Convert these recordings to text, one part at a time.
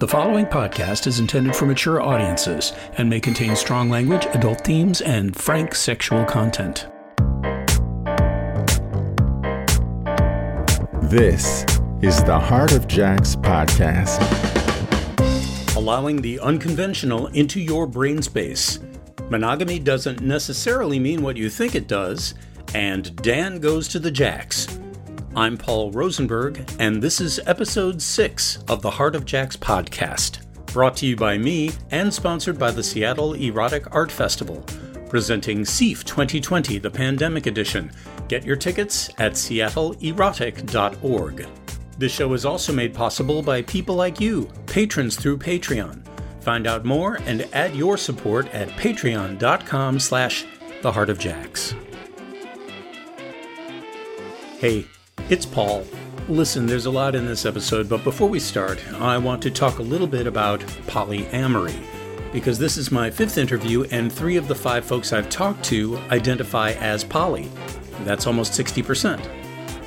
The following podcast is intended for mature audiences and may contain strong language, adult themes, and frank sexual content. This is the Heart of Jacks podcast. Allowing the unconventional into your brain space. Monogamy doesn't necessarily mean what you think it does, and Dan goes to the Jacks. I'm Paul Rosenberg, and this is episode 6 of the Heart of Jacks podcast, brought to you by me and sponsored by the Seattle Erotic Art Festival, presenting SEAF 2020, the pandemic edition. Get your tickets at seattleerotic.org. This show is also made possible by people like you, patrons through Patreon. Find out more and add your support at patreon.com slash the heart of jacks. Hey, it's Paul. Listen, there's a lot in this episode, but before we start, I want to talk a little bit about polyamory. Because this is my fifth interview, and three of the five folks I've talked to identify as poly. That's almost 60%.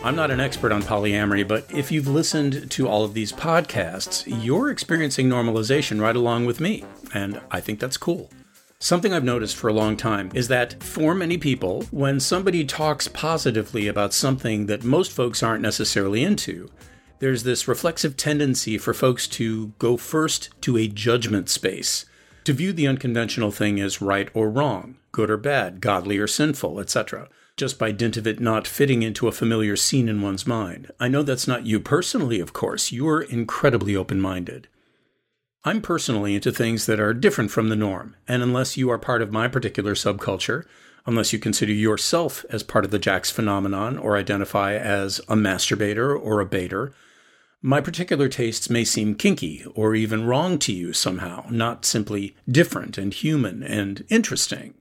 I'm not an expert on polyamory, but if you've listened to all of these podcasts, you're experiencing normalization right along with me, and I think that's cool. Something I've noticed for a long time is that for many people, when somebody talks positively about something that most folks aren't necessarily into, there's this reflexive tendency for folks to go first to a judgment space, to view the unconventional thing as right or wrong, good or bad, godly or sinful, etc., just by dint of it not fitting into a familiar scene in one's mind. I know that's not you personally, of course. You're incredibly open minded. I'm personally into things that are different from the norm, and unless you are part of my particular subculture, unless you consider yourself as part of the Jacks phenomenon or identify as a masturbator or a baiter, my particular tastes may seem kinky or even wrong to you somehow, not simply different and human and interesting.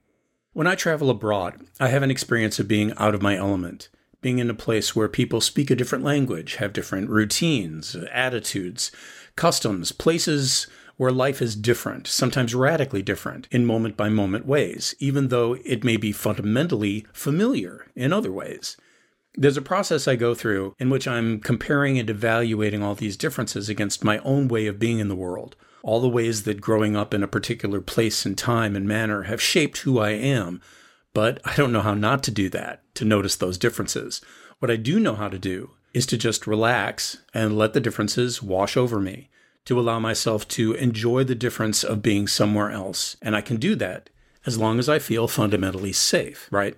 When I travel abroad, I have an experience of being out of my element, being in a place where people speak a different language, have different routines, attitudes, customs, places where life is different, sometimes radically different in moment by moment ways, even though it may be fundamentally familiar in other ways. There's a process I go through in which I'm comparing and evaluating all these differences against my own way of being in the world, all the ways that growing up in a particular place and time and manner have shaped who I am. But I don't know how not to do that, to notice those differences. What I do know how to do is to just relax and let the differences wash over me, to allow myself to enjoy the difference of being somewhere else. And I can do that as long as I feel fundamentally safe, right?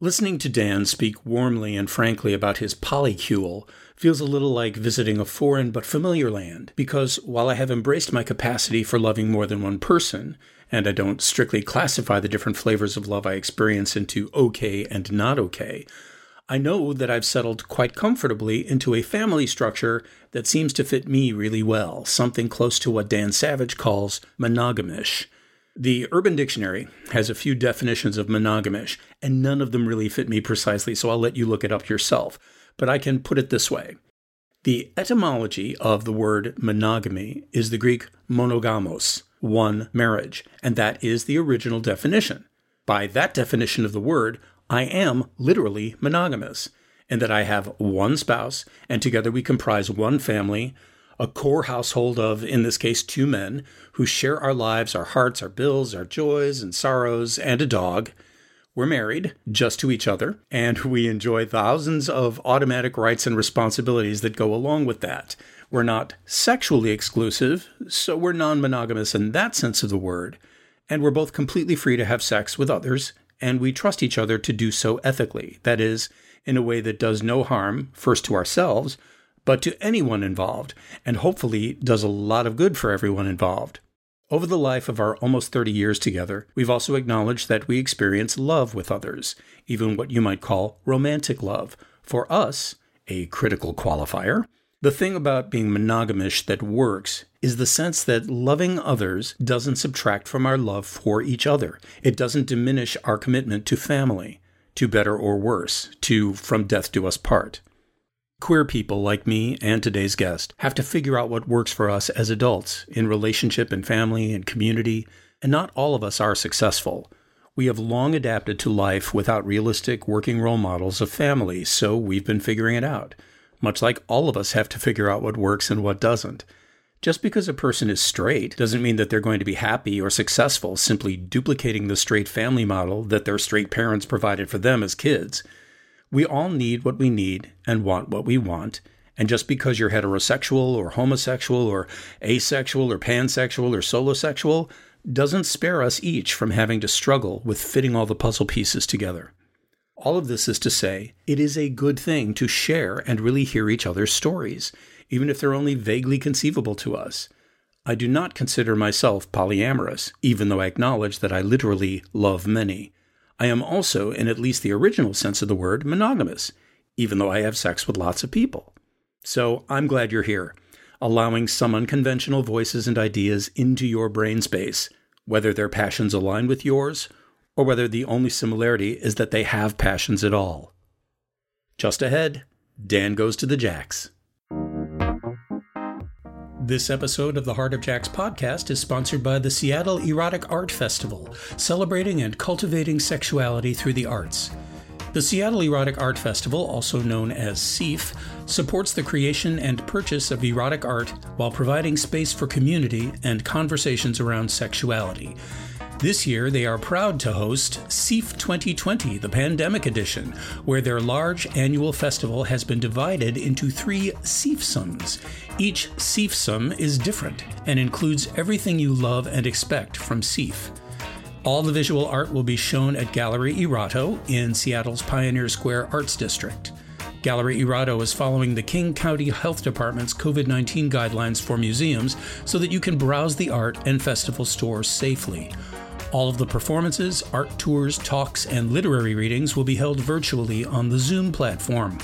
Listening to Dan speak warmly and frankly about his polycule feels a little like visiting a foreign but familiar land, because while I have embraced my capacity for loving more than one person, and I don't strictly classify the different flavors of love I experience into okay and not okay, I know that I've settled quite comfortably into a family structure that seems to fit me really well, something close to what Dan Savage calls monogamish. The Urban Dictionary has a few definitions of monogamish, and none of them really fit me precisely, so I'll let you look it up yourself. But I can put it this way The etymology of the word monogamy is the Greek monogamos, one marriage, and that is the original definition. By that definition of the word, I am literally monogamous, in that I have one spouse, and together we comprise one family, a core household of, in this case, two men who share our lives, our hearts, our bills, our joys and sorrows, and a dog. We're married just to each other, and we enjoy thousands of automatic rights and responsibilities that go along with that. We're not sexually exclusive, so we're non monogamous in that sense of the word, and we're both completely free to have sex with others and we trust each other to do so ethically, that is, in a way that does no harm, first to ourselves, but to anyone involved, and hopefully does a lot of good for everyone involved. Over the life of our almost 30 years together, we've also acknowledged that we experience love with others, even what you might call romantic love. For us, a critical qualifier, the thing about being monogamish that works is the sense that loving others doesn't subtract from our love for each other. It doesn't diminish our commitment to family, to better or worse, to from death do us part. Queer people like me and today's guest have to figure out what works for us as adults in relationship and family and community, and not all of us are successful. We have long adapted to life without realistic working role models of family, so we've been figuring it out much like all of us have to figure out what works and what doesn't. Just because a person is straight doesn't mean that they're going to be happy or successful simply duplicating the straight family model that their straight parents provided for them as kids. We all need what we need and want what we want. And just because you're heterosexual or homosexual or asexual or pansexual or solosexual doesn't spare us each from having to struggle with fitting all the puzzle pieces together. All of this is to say, it is a good thing to share and really hear each other's stories, even if they're only vaguely conceivable to us. I do not consider myself polyamorous, even though I acknowledge that I literally love many. I am also, in at least the original sense of the word, monogamous, even though I have sex with lots of people. So I'm glad you're here, allowing some unconventional voices and ideas into your brain space, whether their passions align with yours or whether the only similarity is that they have passions at all. Just ahead, Dan goes to the Jacks. This episode of the Heart of Jacks podcast is sponsored by the Seattle Erotic Art Festival, celebrating and cultivating sexuality through the arts. The Seattle Erotic Art Festival, also known as SEAF, supports the creation and purchase of erotic art while providing space for community and conversations around sexuality. This year, they are proud to host SEAF 2020, the pandemic edition, where their large annual festival has been divided into three SEAFsums. Each SEAFsum is different and includes everything you love and expect from SEAF. All the visual art will be shown at Gallery Erato in Seattle's Pioneer Square Arts District. Gallery Erato is following the King County Health Department's COVID 19 guidelines for museums so that you can browse the art and festival stores safely. All of the performances, art tours, talks, and literary readings will be held virtually on the Zoom platform.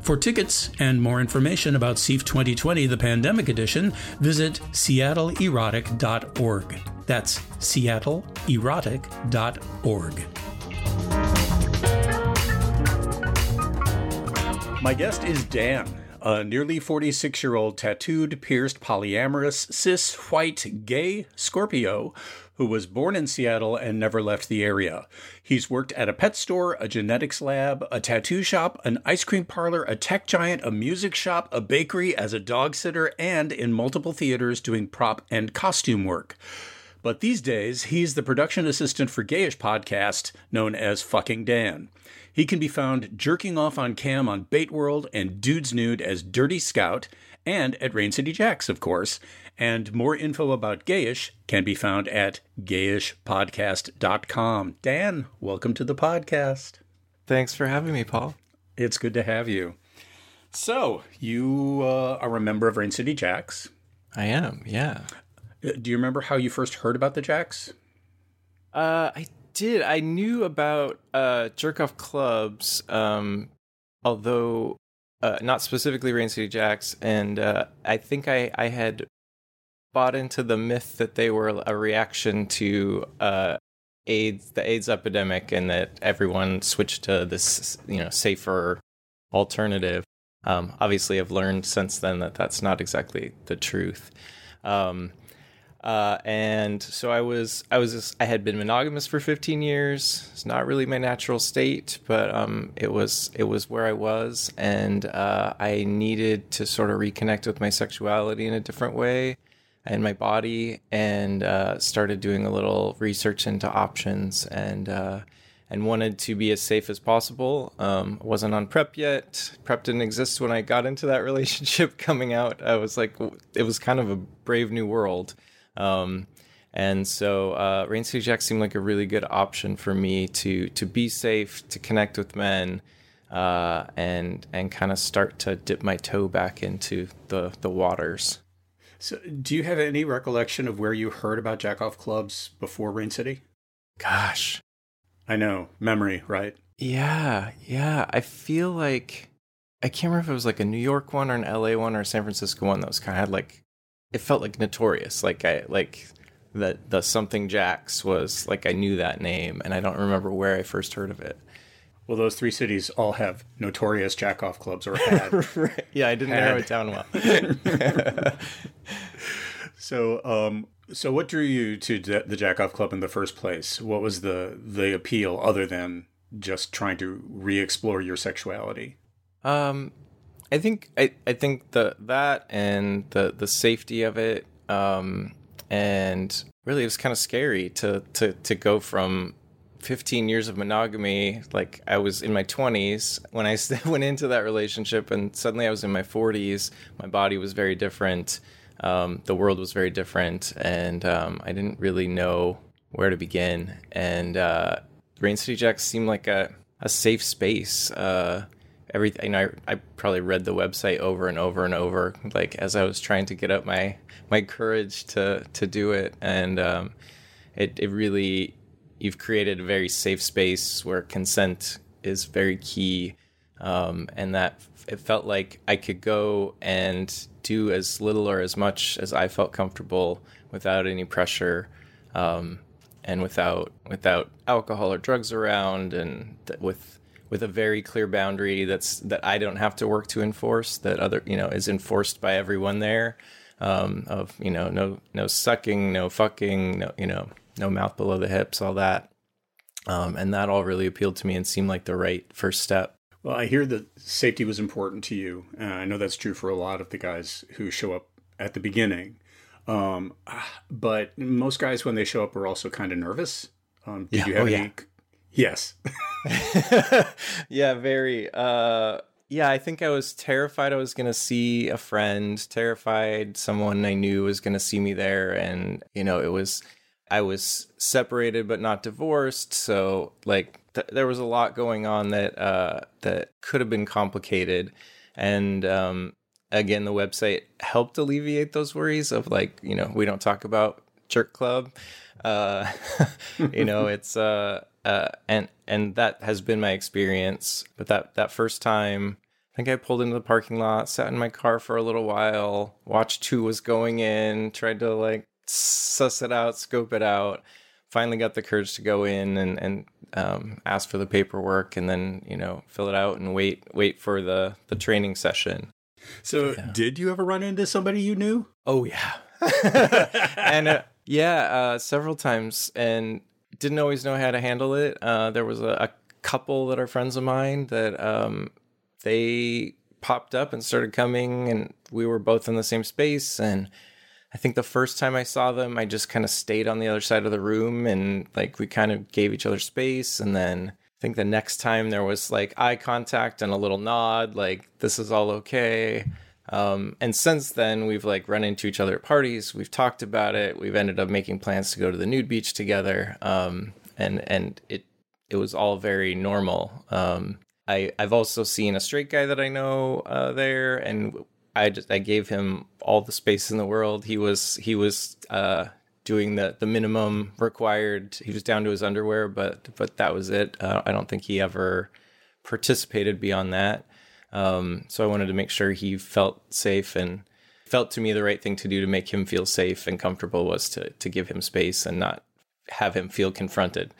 For tickets and more information about SEAF 2020, the Pandemic Edition, visit seattleerotic.org. That's seattleerotic.org. My guest is Dan, a nearly 46 year old tattooed, pierced, polyamorous, cis, white, gay Scorpio who was born in Seattle and never left the area. He's worked at a pet store, a genetics lab, a tattoo shop, an ice cream parlor, a tech giant, a music shop, a bakery, as a dog sitter, and in multiple theaters doing prop and costume work. But these days, he's the production assistant for Gayish podcast known as Fucking Dan. He can be found jerking off on cam on Bateworld and Dudes Nude as Dirty Scout, and at Rain City Jacks, of course. And more info about Gayish can be found at gayishpodcast.com. Dan, welcome to the podcast. Thanks for having me, Paul. It's good to have you. So, you uh, are a member of Rain City Jacks. I am, yeah. Uh, do you remember how you first heard about the Jacks? Uh, I did. I knew about uh, jerk off clubs, um, although uh, not specifically Rain City Jacks, and uh, I think I, I had bought into the myth that they were a reaction to uh, AIDS, the AIDS epidemic, and that everyone switched to this, you know, safer alternative. Um, obviously, I've learned since then that that's not exactly the truth. Um, uh, and so I was, I was, I had been monogamous for 15 years. It's not really my natural state, but um, it was, it was where I was, and uh, I needed to sort of reconnect with my sexuality in a different way and my body, and uh, started doing a little research into options and uh, and wanted to be as safe as possible. Um, wasn't on PrEP yet. PrEP didn't exist when I got into that relationship. Coming out, I was like, it was kind of a brave new world. Um, and so uh, Rain City Jacks seemed like a really good option for me to to be safe, to connect with men, uh, and and kind of start to dip my toe back into the the waters. So, do you have any recollection of where you heard about jackoff clubs before Rain City? Gosh, I know memory, right? Yeah, yeah. I feel like I can't remember if it was like a New York one or an LA one or a San Francisco one that was kind of like it felt like notorious. Like I like that the something Jacks was like I knew that name and I don't remember where I first heard of it. Well, those three cities all have notorious jackoff clubs or had. right. Yeah, I didn't had. narrow it down well. so, um, so what drew you to the jackoff club in the first place? What was the the appeal other than just trying to re-explore your sexuality? Um, I think I, I think the that and the the safety of it, um, and really it was kind of scary to to to go from 15 years of monogamy like i was in my 20s when i went into that relationship and suddenly i was in my 40s my body was very different um, the world was very different and um, i didn't really know where to begin. And uh, rain city jacks seemed like a, a safe space uh, everything I, I probably read the website over and over and over like as i was trying to get up my my courage to to do it. And um, it, it really you've created a very safe space where consent is very key. Um, and that it felt like i could go and do as little or as much as i felt comfortable without any pressure um, and without without alcohol or drugs around and th- with with a very clear boundary that's that I don't have to work to enforce that other you know is enforced by everyone there um, of you know no no sucking no fucking no you know no mouth below the hips all that um, and that all really appealed to me and seemed like the right first step well I hear that safety was important to you uh, I know that's true for a lot of the guys who show up at the beginning um, but most guys when they show up are also kind of nervous um, did yeah. you have oh, any yeah. Yes. yeah, very. Uh, yeah, I think I was terrified I was going to see a friend, terrified someone I knew was going to see me there. And, you know, it was, I was separated but not divorced. So, like, th- there was a lot going on that, uh, that could have been complicated. And, um, again, the website helped alleviate those worries of, like, you know, we don't talk about jerk club. Uh, you know, it's, uh, uh, and and that has been my experience. But that that first time, I think I pulled into the parking lot, sat in my car for a little while, watched who was going in, tried to like suss it out, scope it out. Finally, got the courage to go in and and um, ask for the paperwork, and then you know fill it out and wait wait for the the training session. So, yeah. did you ever run into somebody you knew? Oh yeah, and uh, yeah, uh, several times, and didn't always know how to handle it. Uh, there was a, a, couple that are friends of mine that um, they popped up and started coming, and we were both in the same space. And I think the first time I saw them, I just kind of stayed on the other side of the room, and like we kind of gave each other space. And then I think the next time there was like eye contact and a little nod, like this is all okay. Um, and since then, we've like run into each other at parties. We've talked about it. We've ended up making plans to go to the nude beach together. Um, and and it it was all very normal. Um, I I've also seen a straight guy that I know uh, there, and I just I gave him all the space in the world. He was he was uh, doing the the minimum required. He was down to his underwear, but but that was it. Uh, I don't think he ever participated beyond that. Um, so I wanted to make sure he felt safe and felt to me the right thing to do to make him feel safe and comfortable was to to give him space and not have him feel confronted.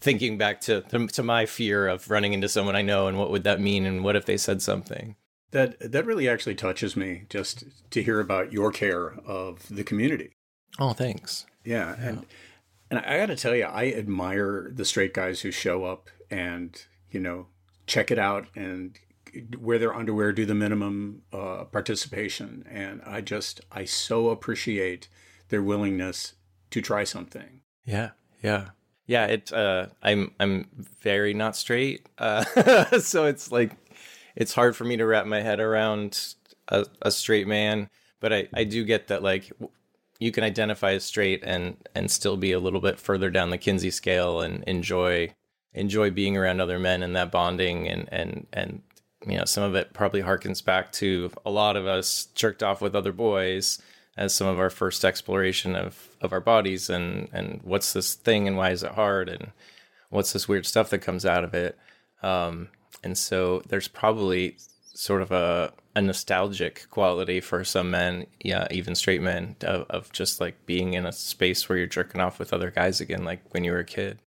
Thinking back to to my fear of running into someone I know and what would that mean and what if they said something. That that really actually touches me just to hear about your care of the community. Oh, thanks. Yeah, yeah. and and I got to tell you, I admire the straight guys who show up and you know check it out and wear their underwear, do the minimum uh, participation, and I just I so appreciate their willingness to try something. Yeah, yeah, yeah. It uh, I'm I'm very not straight, uh, so it's like it's hard for me to wrap my head around a, a straight man, but I I do get that like you can identify as straight and and still be a little bit further down the Kinsey scale and enjoy enjoy being around other men and that bonding and and and you know, some of it probably harkens back to a lot of us jerked off with other boys as some of our first exploration of, of our bodies and, and what's this thing and why is it hard and what's this weird stuff that comes out of it. Um, and so there's probably sort of a, a nostalgic quality for some men, yeah, even straight men, of, of just like being in a space where you're jerking off with other guys again, like when you were a kid.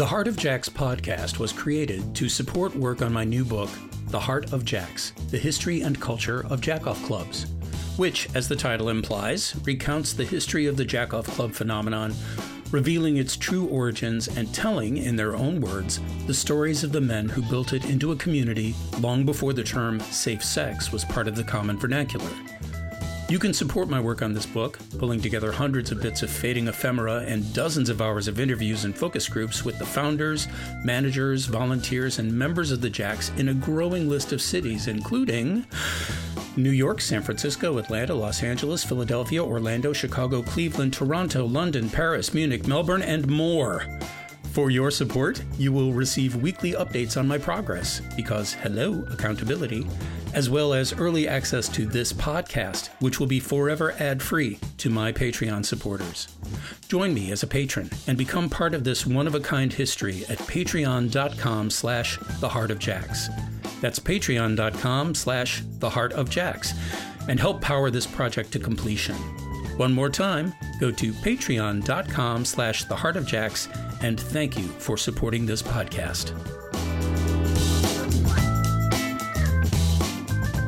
The Heart of Jacks podcast was created to support work on my new book, The Heart of Jacks The History and Culture of Jackoff Clubs, which, as the title implies, recounts the history of the Jackoff Club phenomenon revealing its true origins and telling, in their own words, the stories of the men who built it into a community long before the term safe sex was part of the common vernacular. You can support my work on this book, pulling together hundreds of bits of fading ephemera and dozens of hours of interviews and focus groups with the founders, managers, volunteers, and members of the Jacks in a growing list of cities, including New York, San Francisco, Atlanta, Los Angeles, Philadelphia, Orlando, Chicago, Cleveland, Toronto, London, Paris, Munich, Melbourne, and more. For your support, you will receive weekly updates on my progress because, hello, accountability, as well as early access to this podcast, which will be forever ad free to my Patreon supporters. Join me as a patron and become part of this one of a kind history at patreon.com slash the heart of jacks. That's patreon.com slash the heart of jacks and help power this project to completion. One more time, go to patreon.com slash the heart of and thank you for supporting this podcast.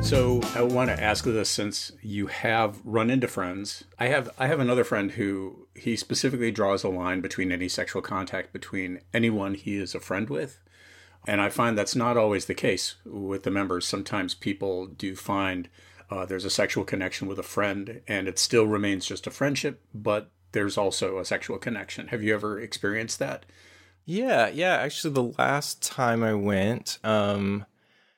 So I want to ask this since you have run into friends. I have I have another friend who he specifically draws a line between any sexual contact between anyone he is a friend with. And I find that's not always the case with the members. Sometimes people do find uh, there's a sexual connection with a friend and it still remains just a friendship, but there's also a sexual connection. Have you ever experienced that? Yeah, yeah. Actually, the last time I went, um,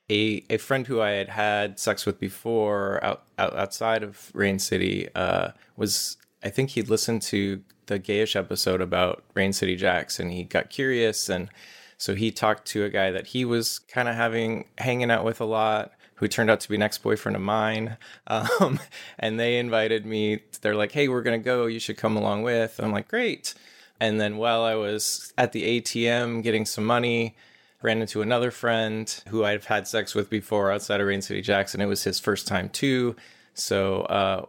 a a friend who I had had sex with before out, out outside of Rain City uh, was I think he'd listened to the gayish episode about Rain City Jacks and he got curious and so he talked to a guy that he was kind of having hanging out with a lot who turned out to be an ex-boyfriend of mine um, and they invited me they're like hey we're gonna go you should come along with. I'm like great. And then while i was at the atm getting some money ran into another friend who i've had sex with before outside of rain city jackson. It was his first time too. So uh,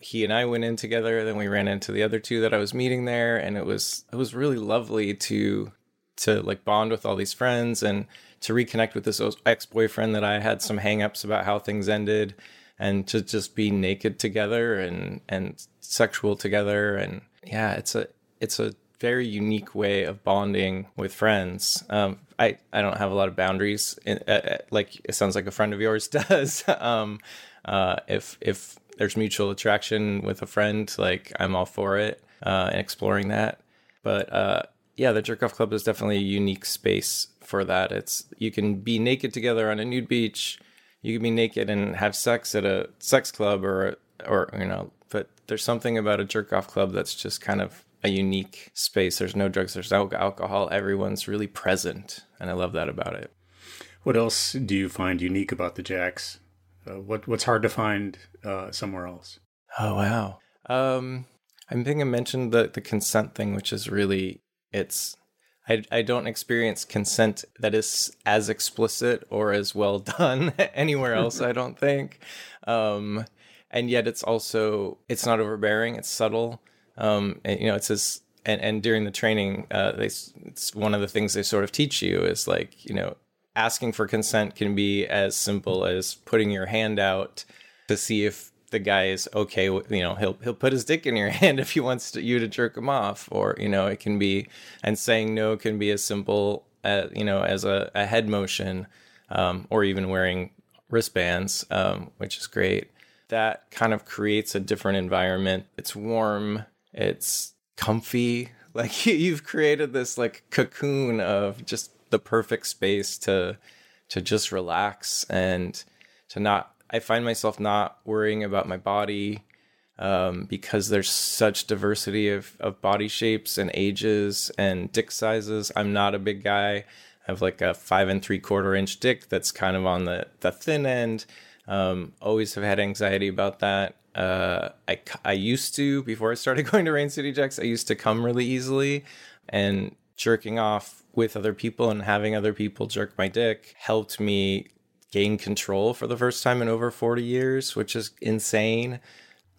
he and i went in together then we ran into the other two that i was meeting there and it was it was really lovely to to like bond with all these friends. And to reconnect with this ex-boyfriend that I had some hangups about how things ended and to just be naked together and and sexual together. And yeah it's a it's a very unique way of bonding with friends. Um, I, I don't have a lot of boundaries. In, uh, uh like it sounds like a friend of yours does. Um, uh, if if there's mutual attraction with a friend like I'm all for it uh, and exploring that. But uh, yeah the jerk off club is definitely a unique space for that. It's you can be naked together on a nude beach. You can be naked and have sex at a sex club or or you know, but there's something about a jerk off club that's just kind of a unique space. There's no drugs, there's no alcohol. Everyone's really present, and I love that about it. What else do you find unique about the Jacks? Uh, what what's hard to find uh, somewhere else? Oh wow. Um, I think I mentioned the the consent thing, which is really it's I, I don't experience consent that is as explicit or as well done anywhere else i don't think. Um, and yet it's also it's not overbearing it's subtle. Um, and, you know it's this and, and during the training uh, they it's one of the things they sort of teach you is like you know asking for consent can be as simple as putting your hand out to see if the guy is okay with, you know he'll he'll put his dick in your hand if he wants to, you to jerk him off or you know it can be and saying no can be as simple as you know as a, a head motion um, or even wearing wristbands um, which is great. That kind of creates a different environment. It's warm. It's comfy. Like you've created this like cocoon of just the perfect space to to just relax and to not I find myself not worrying about my body um, because there's such diversity of, of body shapes and ages and dick sizes. I'm not a big guy. I have like a five and three quarter inch dick that's kind of on the, the thin end. Um, always have had anxiety about that. Uh, I, I used to, before I started going to Rain City Jacks, I used to come really easily and jerking off with other people and having other people jerk my dick helped me gain control for the first time in over 40 years, which is insane.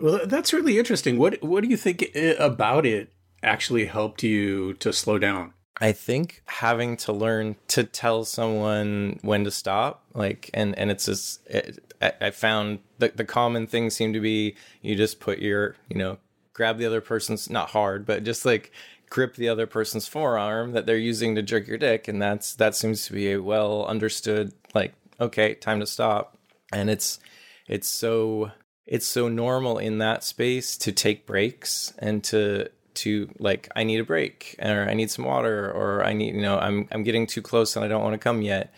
Well, that's really interesting. What what do you think eh, about it actually helped you to slow down? I think having to learn to tell someone when to stop, like, and and it's just, it, I found the the common thing seemed to be you just put your, you know, grab the other person's not hard, but just like grip the other person's forearm that they're using to jerk your dick and that's that seems to be a well understood like okay time to stop and it's it's so it's so normal in that space to take breaks and to to like I need a break or I need some water or I need you know I'm I'm getting too close and I don't want to come yet.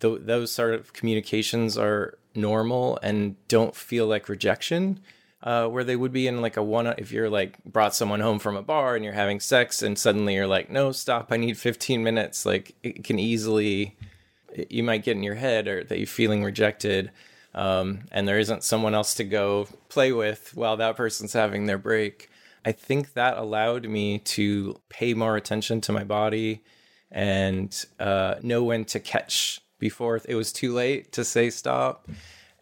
Th- those sort of communications are normal and don't feel like rejection. Uh, where they would be in like a one if you're like brought someone home from a bar and you're having sex and suddenly you're like no stop i need 15 minutes like it can easily you might get in your head or that you're feeling rejected um, and there isn't someone else to go play with while that person's having their break. I think that allowed me to pay more attention to my body and uh, know when to catch before it was too late to say stop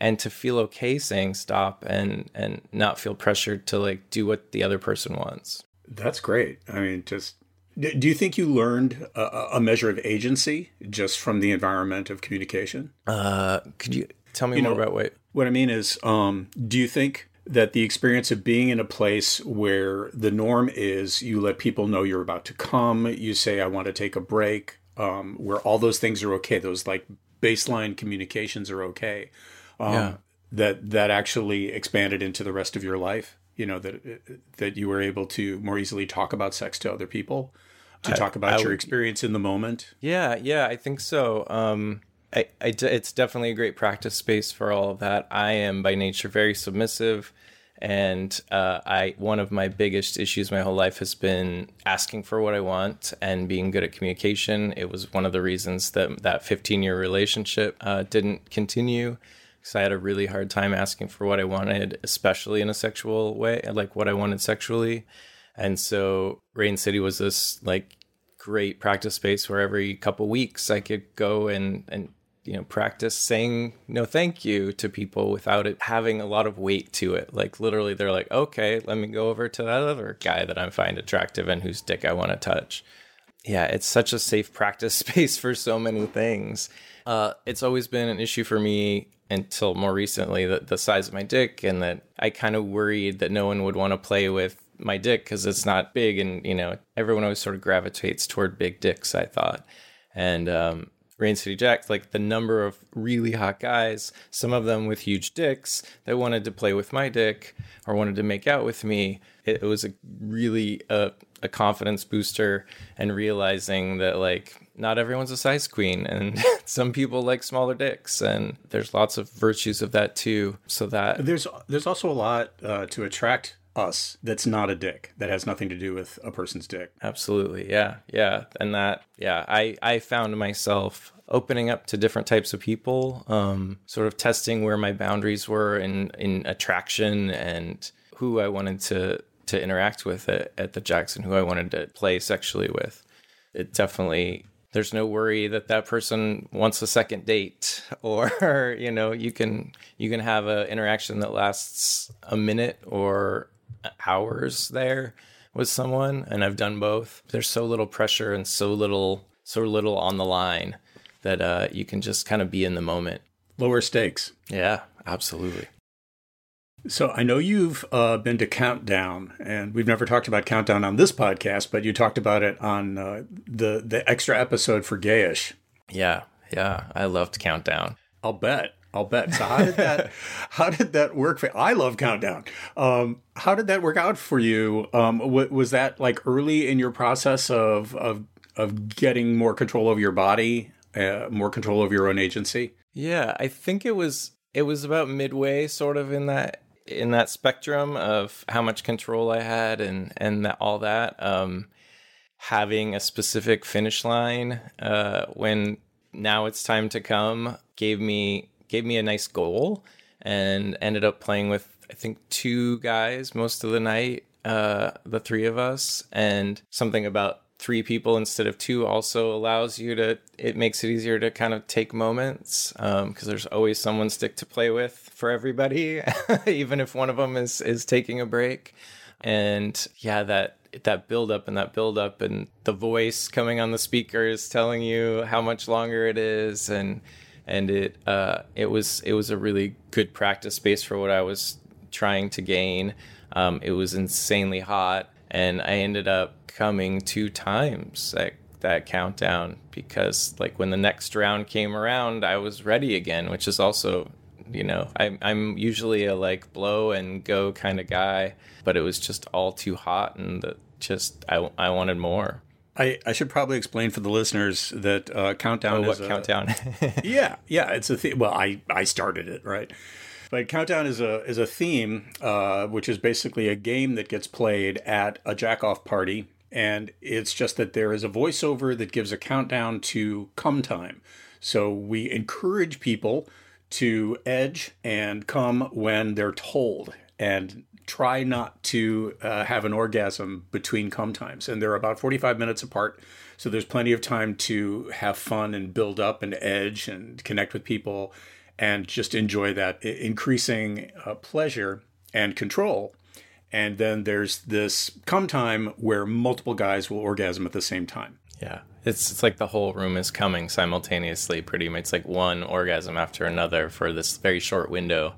and to feel okay saying stop and and not feel pressured to like do what the other person wants. That's great. I mean, just do you think you learned a, a measure of agency just from the environment of communication? Uh, could you Tell me you more know, about what. What I mean is, um, do you think that the experience of being in a place where the norm is you let people know you're about to come, you say, I want to take a break, um, where all those things are okay, those like baseline communications are okay, um, yeah. that that actually expanded into the rest of your life? You know that that you were able to more easily talk about sex to other people, to I, talk about I, your experience in the moment. Yeah, yeah, I think so. Um, I, I, it's definitely a great practice space for all of that. I am by nature very submissive, and uh, I one of my biggest issues my whole life has been asking for what I want and being good at communication. It was one of the reasons that that 15 year relationship uh, didn't continue because I had a really hard time asking for what I wanted, especially in a sexual way, like what I wanted sexually. And so Rain City was this like great practice space where every couple weeks I could go and and you know practice saying no thank you to people without it having a lot of weight to it. Like literally they're like okay let me go over to that other guy that i find attractive and whose dick i want to touch. Yeah it's such a safe practice space for so many things. Uh, it's always been an issue for me until more recently that the size of my dick and that i kind of worried that no one would want to play with my dick because it's not big and you know everyone always sort of gravitates toward big dicks i thought and um, Rain City Jacks, like the number of really hot guys, some of them with huge dicks that wanted to play with my dick or wanted to make out with me. It, it was a really uh, a confidence booster and realizing that like not everyone's a size queen and some people like smaller dicks and there's lots of virtues of that too. So that there's there's also a lot uh, to attract us that's not a dick that has nothing to do with a person's dick. Absolutely. Yeah. Yeah. And that yeah i i found myself opening up to different types of people um sort of testing where my boundaries were in in attraction and who i wanted to to interact with at, at the jackson who i wanted to play sexually with. It definitely there's no worry that that person wants a second date or you know you can you can have an interaction that lasts a minute or hours there with someone and I've done both. There's so little pressure and so little so little on the line that uh, you can just kind of be in the moment. Lower stakes. Yeah, absolutely. So I know you've uh, been to Countdown, and we've never talked about Countdown on this podcast, but you talked about it on uh, the the extra episode for Gayish. Yeah, yeah, I loved Countdown. I'll bet. I'll bet. So how did that how did that work for I love Countdown. Um, how did that work out for you? Um, w- was that like early in your process of of of getting more control over your body, uh, more control over your own agency? Yeah, I think it was it was about midway sort of in that in that spectrum of how much control I had and and that, all that um, having a specific finish line uh, when now it's time to come gave me gave me a nice goal and ended up playing with I think two guys most of the night, uh, the three of us, and something about three people instead of two also allows you to it makes it easier to kind of take moments because um, there's always someone stick to play with for everybody even if one of them is is taking a break. And yeah that that build up and that build up and the voice coming on the speakers telling you how much longer it is. And and it uh, it was it was a really good practice space for what I was trying to gain. Um, it was insanely hot, and I ended up coming two times at that countdown because like when the next round came around, I was ready again, which is also you know I'm I'm usually a like blow and go kind of guy, but it was just all too hot and the, just I I wanted more. I, I should probably explain for the listeners that uh, countdown Oh, is what a, countdown? yeah, yeah, it's a theme. Well, I I started it right, but countdown is a is a theme, uh, which is basically a game that gets played at a jack off party, and it's just that there is a voiceover that gives a countdown to come time. So we encourage people to edge and come when they're told, and try not to uh, have an orgasm between come times. And they're about 45 minutes apart. So there's plenty of time to have fun and build up and edge and connect with people and just enjoy that increasing uh, pleasure and control. And then there's this come time where multiple guys will orgasm at the same time. Yeah, it's it's like the whole room is coming simultaneously. Pretty much, it's like one orgasm after another for this very short window,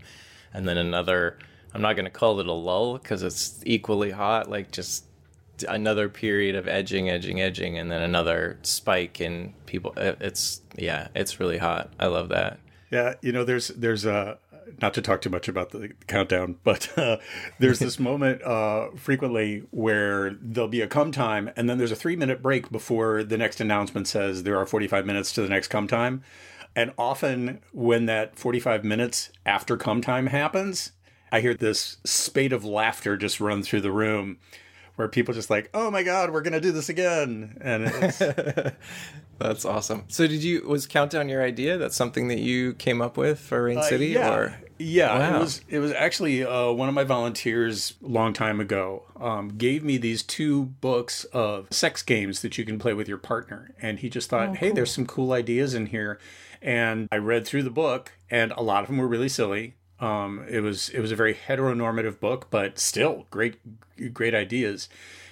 and then another. I'm not going to call it a lull because it's equally hot. Like just another period of edging, edging, edging, and then another spike in people. It's yeah, it's really hot. I love that. Yeah, you know, there's there's a not to talk too much about the countdown, but uh, there's this moment uh, frequently where there'll be a come time, and then there's a three minute break before the next announcement says there are 45 minutes to the next come time. And often, when that 45 minutes after come time happens, I hear this spate of laughter just run through the room where people just like, oh my God, we're to do this again. And That's awesome. So did you was countdown your idea? That's something that you came up with for Rain City, Uh, yeah, or yeah, Wow. it was it was actually uh, one of my volunteers a long time ago um, gave me these two books of sex games that you can play with your partner, and he just Oh, thought, hey, there's some cool ideas in here, and I read through the book, and a lot of them were really silly. Um, it was it was a very heteronormative book, but still great great ideas.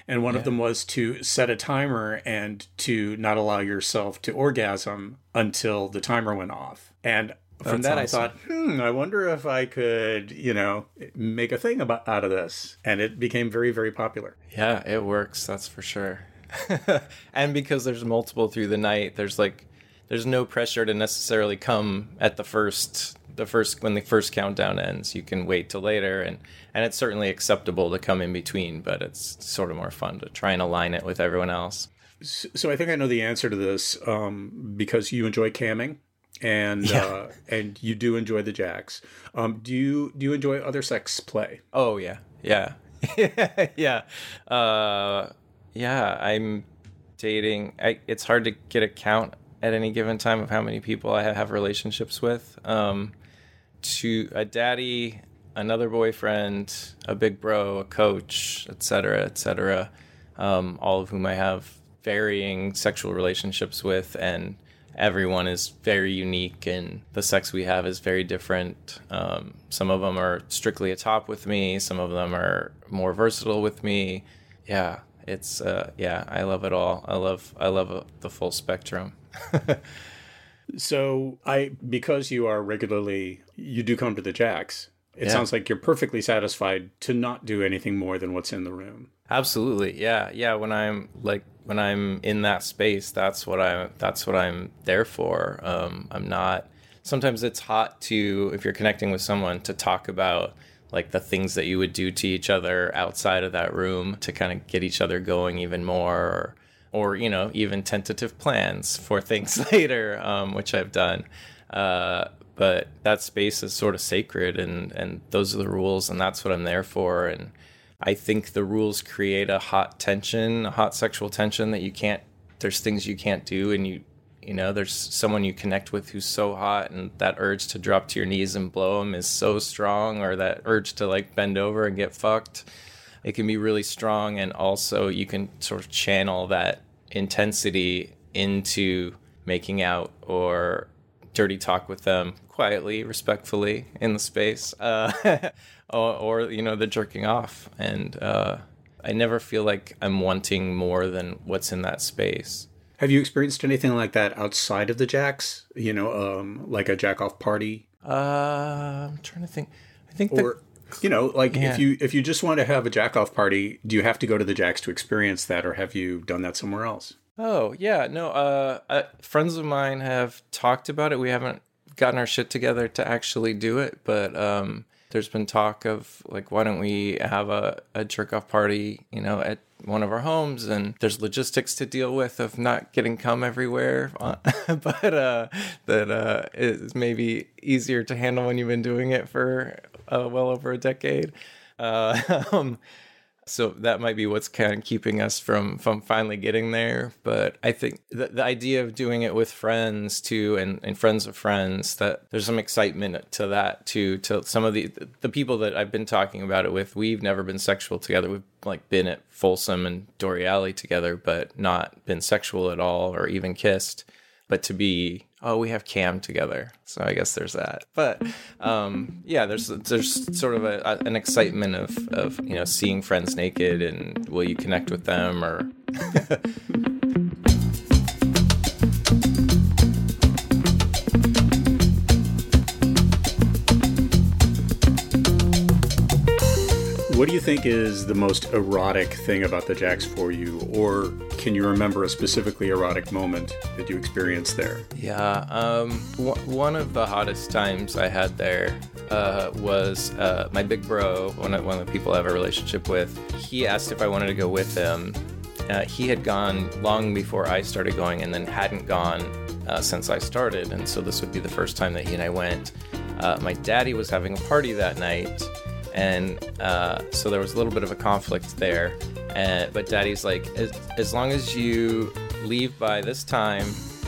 And one of them was to set a timer and to not allow yourself to orgasm until the timer went off. And from That's that, I thought, hmm, I wonder if I could, you know, make a thing about out of this. And it became very, very popular. Yeah, it works, that's for sure. and because there's multiple through the night, there's like there's no pressure to necessarily come at the first the first when the first countdown ends. You can wait till later and and it's certainly acceptable to come in between, but it's sort of more fun to try and align it with everyone else. So, so I think I know the answer to this um, because you enjoy camming. And uh, and you do enjoy the jacks. Um, do you do you enjoy other sex play? Oh yeah, yeah, yeah, uh, yeah. I'm dating. I, it's hard to get a count at any given time of how many people I have relationships with. Um, to a daddy, another boyfriend, a big bro, a coach, etc., etc. Um, all of whom I have varying sexual relationships with, and everyone is very unique, and the sex we have is very different. Um, some of them are strictly a top with me. Some of them are more versatile with me. Yeah, it's uh, yeah, I love it all. I love I love uh, the full spectrum. So I because you are regularly you do come to the jacks. It Yeah. sounds like you're perfectly satisfied to not do anything more than what's in the room. Absolutely. Yeah. Yeah, when I'm like when I'm in that space, that's what I'm. that's what I'm there for. Um I'm not sometimes it's hot to if you're connecting with someone to talk about like the things that you would do to each other outside of that room to kind of get each other going even more or or you know even tentative plans for things later um, which i've done. Uh, but that space is sort of sacred and and those are the rules and that's what i'm there for. And i think the rules create a hot tension a hot sexual tension that you can't there's things you can't do and you you know there's someone you connect with who's so hot and that urge to drop to your knees and blow them is so strong or that urge to like bend over and get fucked. It can be really strong and also you can sort of channel that intensity into making out or dirty talk with them quietly respectfully in the space uh, or, or you know the jerking off. And uh, i never feel like i'm wanting more than what's in that space. Have you experienced anything like that outside of the jacks? You know, um, like a jack off party, uh, i'm trying to think. I think or You know, like Yeah. if you if you just want to have a jack off party, do you have to go to the Jacks to experience that, or have you done that somewhere else? Oh yeah, no. Uh, uh, friends of mine have talked about it. We haven't gotten our shit together to actually do it, but um, there's been talk of like, why don't we have a, a jerk off party, you know, at one of our homes? And there's logistics to deal with of not getting cum everywhere, but uh, that uh, is maybe easier to handle when you've been doing it for uh, well over a decade. Uh, um, so that might be what's kind of keeping us from from finally getting there. But i think the, the idea of doing it with friends too and, and friends of friends that there's some excitement to that too to some of the the people that i've been talking about it with we've never been sexual together. We've like been at folsom and Dore Alley together but not been sexual at all or even kissed. But to be oh we have cam together. So i guess there's that. But um yeah there's there's sort of a, an excitement of of you know seeing friends naked and will you connect with them or What do you think is the most erotic thing about the Jacks for you, or can you remember a specifically erotic moment that you experienced there? Yeah, um, w- one of the hottest times I had there uh, was uh, my big bro, one of, one of the people I have a relationship with. He asked if I wanted to go with him. Uh, he had gone long before I started going, and then hadn't gone uh, since I started, and so this would be the first time that he and I went. Uh, my daddy was having a party that night, and uh, so there was a little bit of a conflict there. Uh, but daddy's like, as, as long as you leave by this time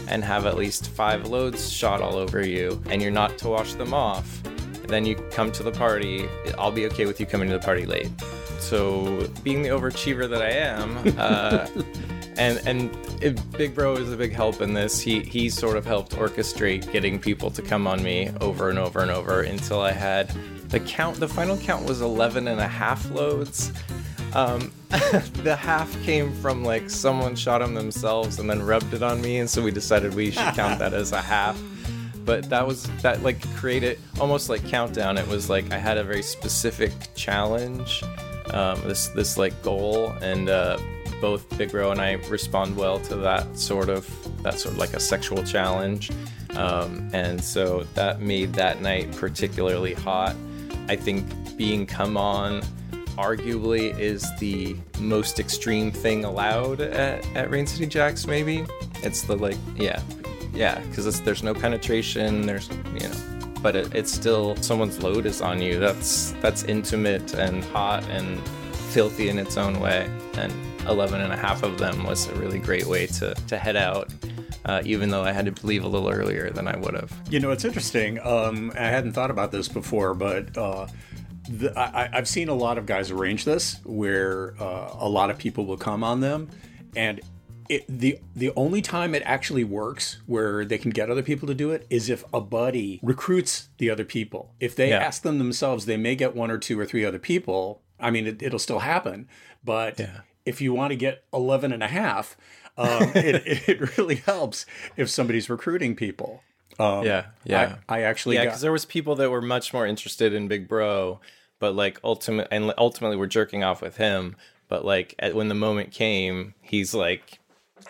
and have at least five loads shot all over you, and you're not to wash them off, then you come to the party. I'll be okay with you coming to the party late. So, being the overachiever that I am, uh, and and it, Big Bro is a big help in this. He he sort of helped orchestrate getting people to come on me over and over and over until I had the count. The final count was 11 and a half loads. Um, the half came from like someone shot him themselves and then rubbed it on me, and so we decided we should count that as a half. But that was that like created almost like countdown. It was like I had a very specific challenge, um, this this like goal, and uh, both Big Bro and I respond well to that sort of that sort of like a sexual challenge, um, and so that made that night particularly hot. I think being come on arguably is the most extreme thing allowed at, at Rain City Jacks, maybe. It's the like, yeah, yeah, because there's no penetration, there's, you know, but it, it's still someone's load is on you. That's that's intimate and hot and filthy in its own way. And 11 and a half of them was a really great way to, to head out. Uh, even though I had to leave a little earlier than I would have. You know, it's interesting. Um, I hadn't thought about this before, but uh, the, I, I've seen a lot of guys arrange this where uh, a lot of people will come on them, and it, the the only time it actually works where they can get other people to do it is if a buddy recruits the other people. If they Yeah. ask them themselves, they may get one or two or three other people. I mean, it, it'll still happen, but Yeah. if you want to get 11 and a half, um, it, it really helps if somebody's recruiting people. Um, Yeah, yeah. I, I actually yeah, got- because there was people that were much more interested in Big Bro, but like ultimate and ultimately were jerking off with him. But like at, when the moment came, he's like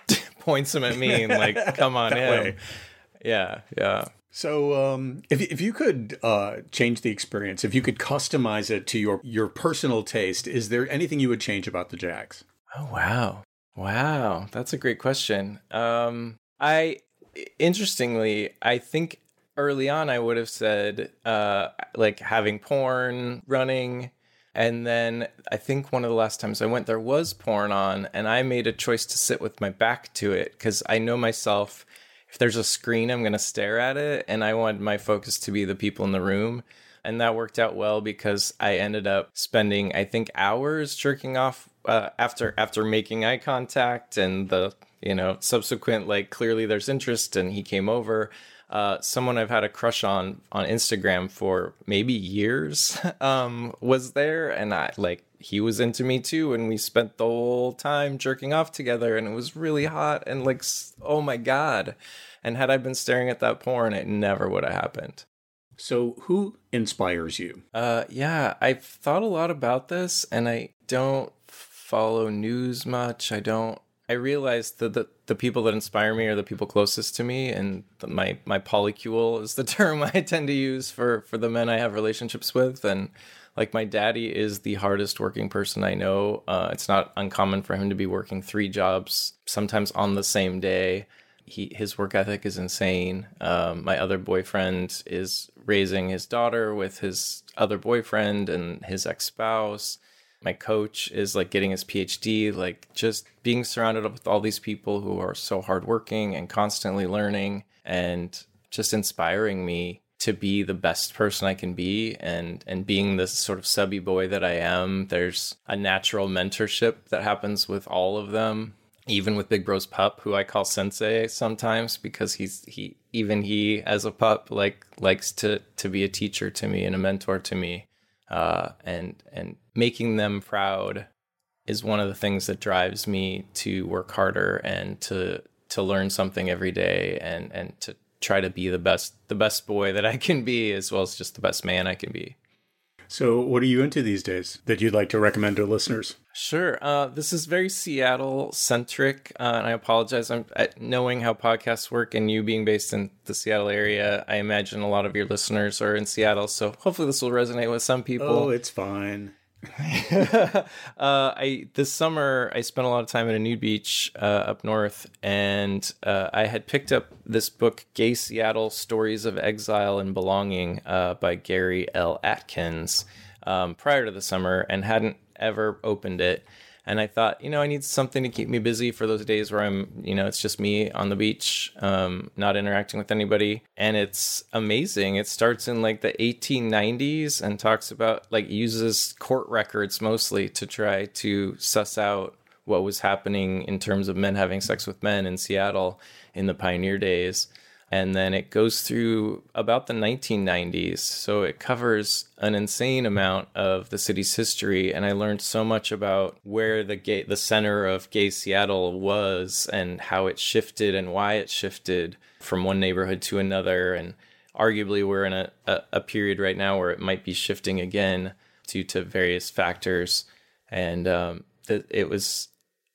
points him at me and like, "Come on That in." way. Yeah, yeah. So, um, if if you could uh, change the experience, if you could customize it to your your personal taste, is there anything you would change about the Jacks? Oh wow, wow, that's a great question. Um, I interestingly, I think early on I would have said uh, like having porn running. And then I think one of the last times I went, there was porn on, and I made a choice to sit with my back to it because I know myself. If there's a screen, I'm going to stare at it, and I wanted my focus to be the people in the room. And that worked out well because I ended up spending, I think, hours jerking off uh, after after making eye contact and the you know subsequent like clearly there's interest and he came over uh, someone I've had a crush on on Instagram for maybe years um, was there, and I like he was into me too, and we spent the whole time jerking off together, and it was really hot, and like oh my god, and had I been staring at that porn, it never would have happened. So, who inspires you? Uh, yeah, I've thought a lot about this, and I don't follow news much. I don't. I realize that the, the people that inspire me are the people closest to me, and the, my my polycule is the term I tend to use for for the men I have relationships with. And like my daddy is the hardest working person I know. Uh, it's not uncommon for him to be working three jobs, sometimes on the same day he his work ethic is insane. Um, my other boyfriend is raising his daughter with his other boyfriend and his ex spouse. My coach is like getting his PhD. Like just being surrounded with all these people who are so hardworking and constantly learning and just inspiring me to be the best person I can be and and being this sort of subby boy that I am. There's a natural mentorship that happens with all of them even with Big Bro's pup, who I call Sensei sometimes because he's he even he as a pup like likes to to be a teacher to me and a mentor to me, uh, and and making them proud is one of the things that drives me to work harder and to to learn something every day and and to try to be the best the best boy that I can be as well as just the best man I can be. So, what are you into these days that you'd like to recommend to listeners? Sure. Uh, this is very Seattle centric, uh, and I apologize. I'm knowing how podcasts work, and you being based in the Seattle area. I imagine a lot of your listeners are in Seattle, so hopefully this will resonate with some people. Oh, it's fine. uh, I this summer I spent a lot of time at a nude beach uh, up north, and uh, I had picked up this book, "Gay Seattle: Stories of Exile and Belonging" uh, by Gary L. Atkins, um, prior to the summer, and hadn't ever opened it. And I thought, you know, I need something to keep me busy for those days where I'm, you know, it's just me on the beach, um, not interacting with anybody. And it's amazing. It starts in like the 1890s and talks about, like, uses court records mostly to try to suss out what was happening in terms of men having sex with men in Seattle in the pioneer days and then it goes through about the 1990s so it covers an insane amount of the city's history. And i learned so much about where the gay the center of gay seattle was and how it shifted and why it shifted from one neighborhood to another. And arguably we're in a, a, a period right now where it might be shifting again due to various factors. And um, it was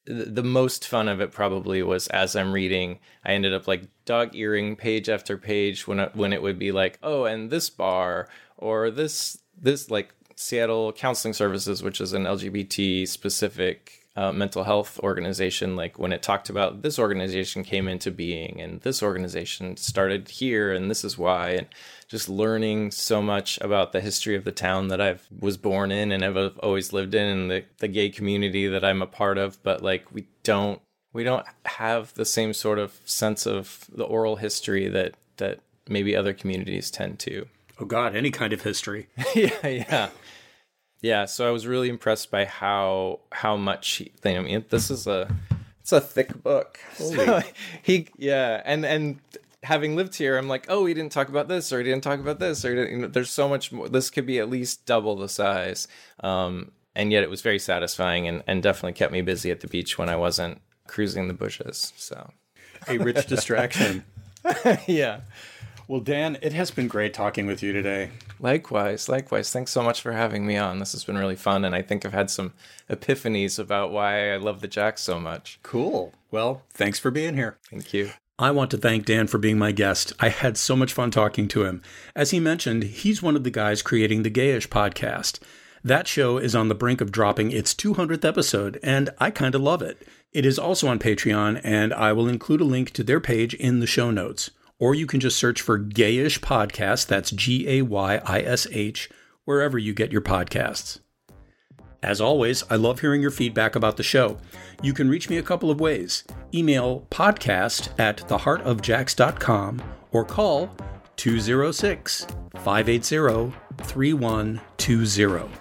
the most fun of it probably was as I'm reading, I ended up like dog earing page after page when it, when it would be like, oh, and this bar or this this like Seattle Counseling Services, which is an LGBT specific uh, mental health organization, like when it talked about this organization came into being and this organization started here and this is why, and just learning so much about the history of the town that I was born in and have always lived in, and the, the gay community that I'm a part of. But like we don't we don't have the same sort of sense of the oral history that that maybe other communities tend to. Oh God, any kind of history. yeah, yeah. Yeah, so I was really impressed by how how much he, I mean this is a it's a thick book. So he yeah, and and having lived here, I'm like, oh, he didn't talk about this, or he didn't talk about this, or you know, there's so much more. This could be at least double the size, um, and yet it was very satisfying and and definitely kept me busy at the beach when I wasn't cruising the bushes. So a rich distraction. yeah. Well, Dan, it has been great talking with you today. Likewise, likewise. Thanks so much for having me on. This has been really fun, and I think I've had some epiphanies about why I love the Jack so much. Cool. Well, thanks for being here. Thank you. I want to thank Dan for being my guest. I had so much fun talking to him. As he mentioned, he's one of the guys creating the Gayish podcast. That show is on the brink of dropping its 200th episode, and I kind of love it. It is also on Patreon, and I will include a link to their page in the show notes or you can just search for Gayish Podcast, that's G A Y I S H, wherever you get your podcasts. As always, I love hearing your feedback about the show. You can reach me a couple of ways. Email podcast at theheartofjacks.com or call 206 580 3120.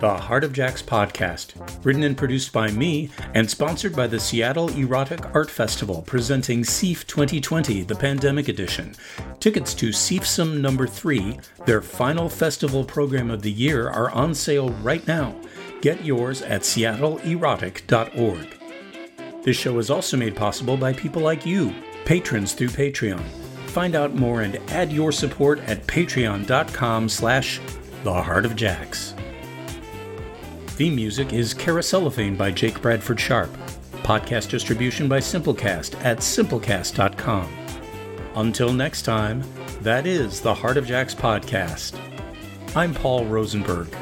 The Heart of Jacks podcast, written and produced by me and sponsored by the Seattle Erotic Art Festival, presenting SEAF 2020, the pandemic edition. Tickets to SEAFSome number 3, their final festival program of the year, are on sale right now. Get yours at seattleerotic.org. This show is also made possible by people like you, patrons through Patreon. Find out more and add your support at patreon.com slash the heart of jacks. Theme music is Carouselophane by Jake Bradford Sharp. Podcast distribution by Simplecast at simplecast.com. Until next time, that is the Heart of Jacks podcast. I'm Paul Rosenberg.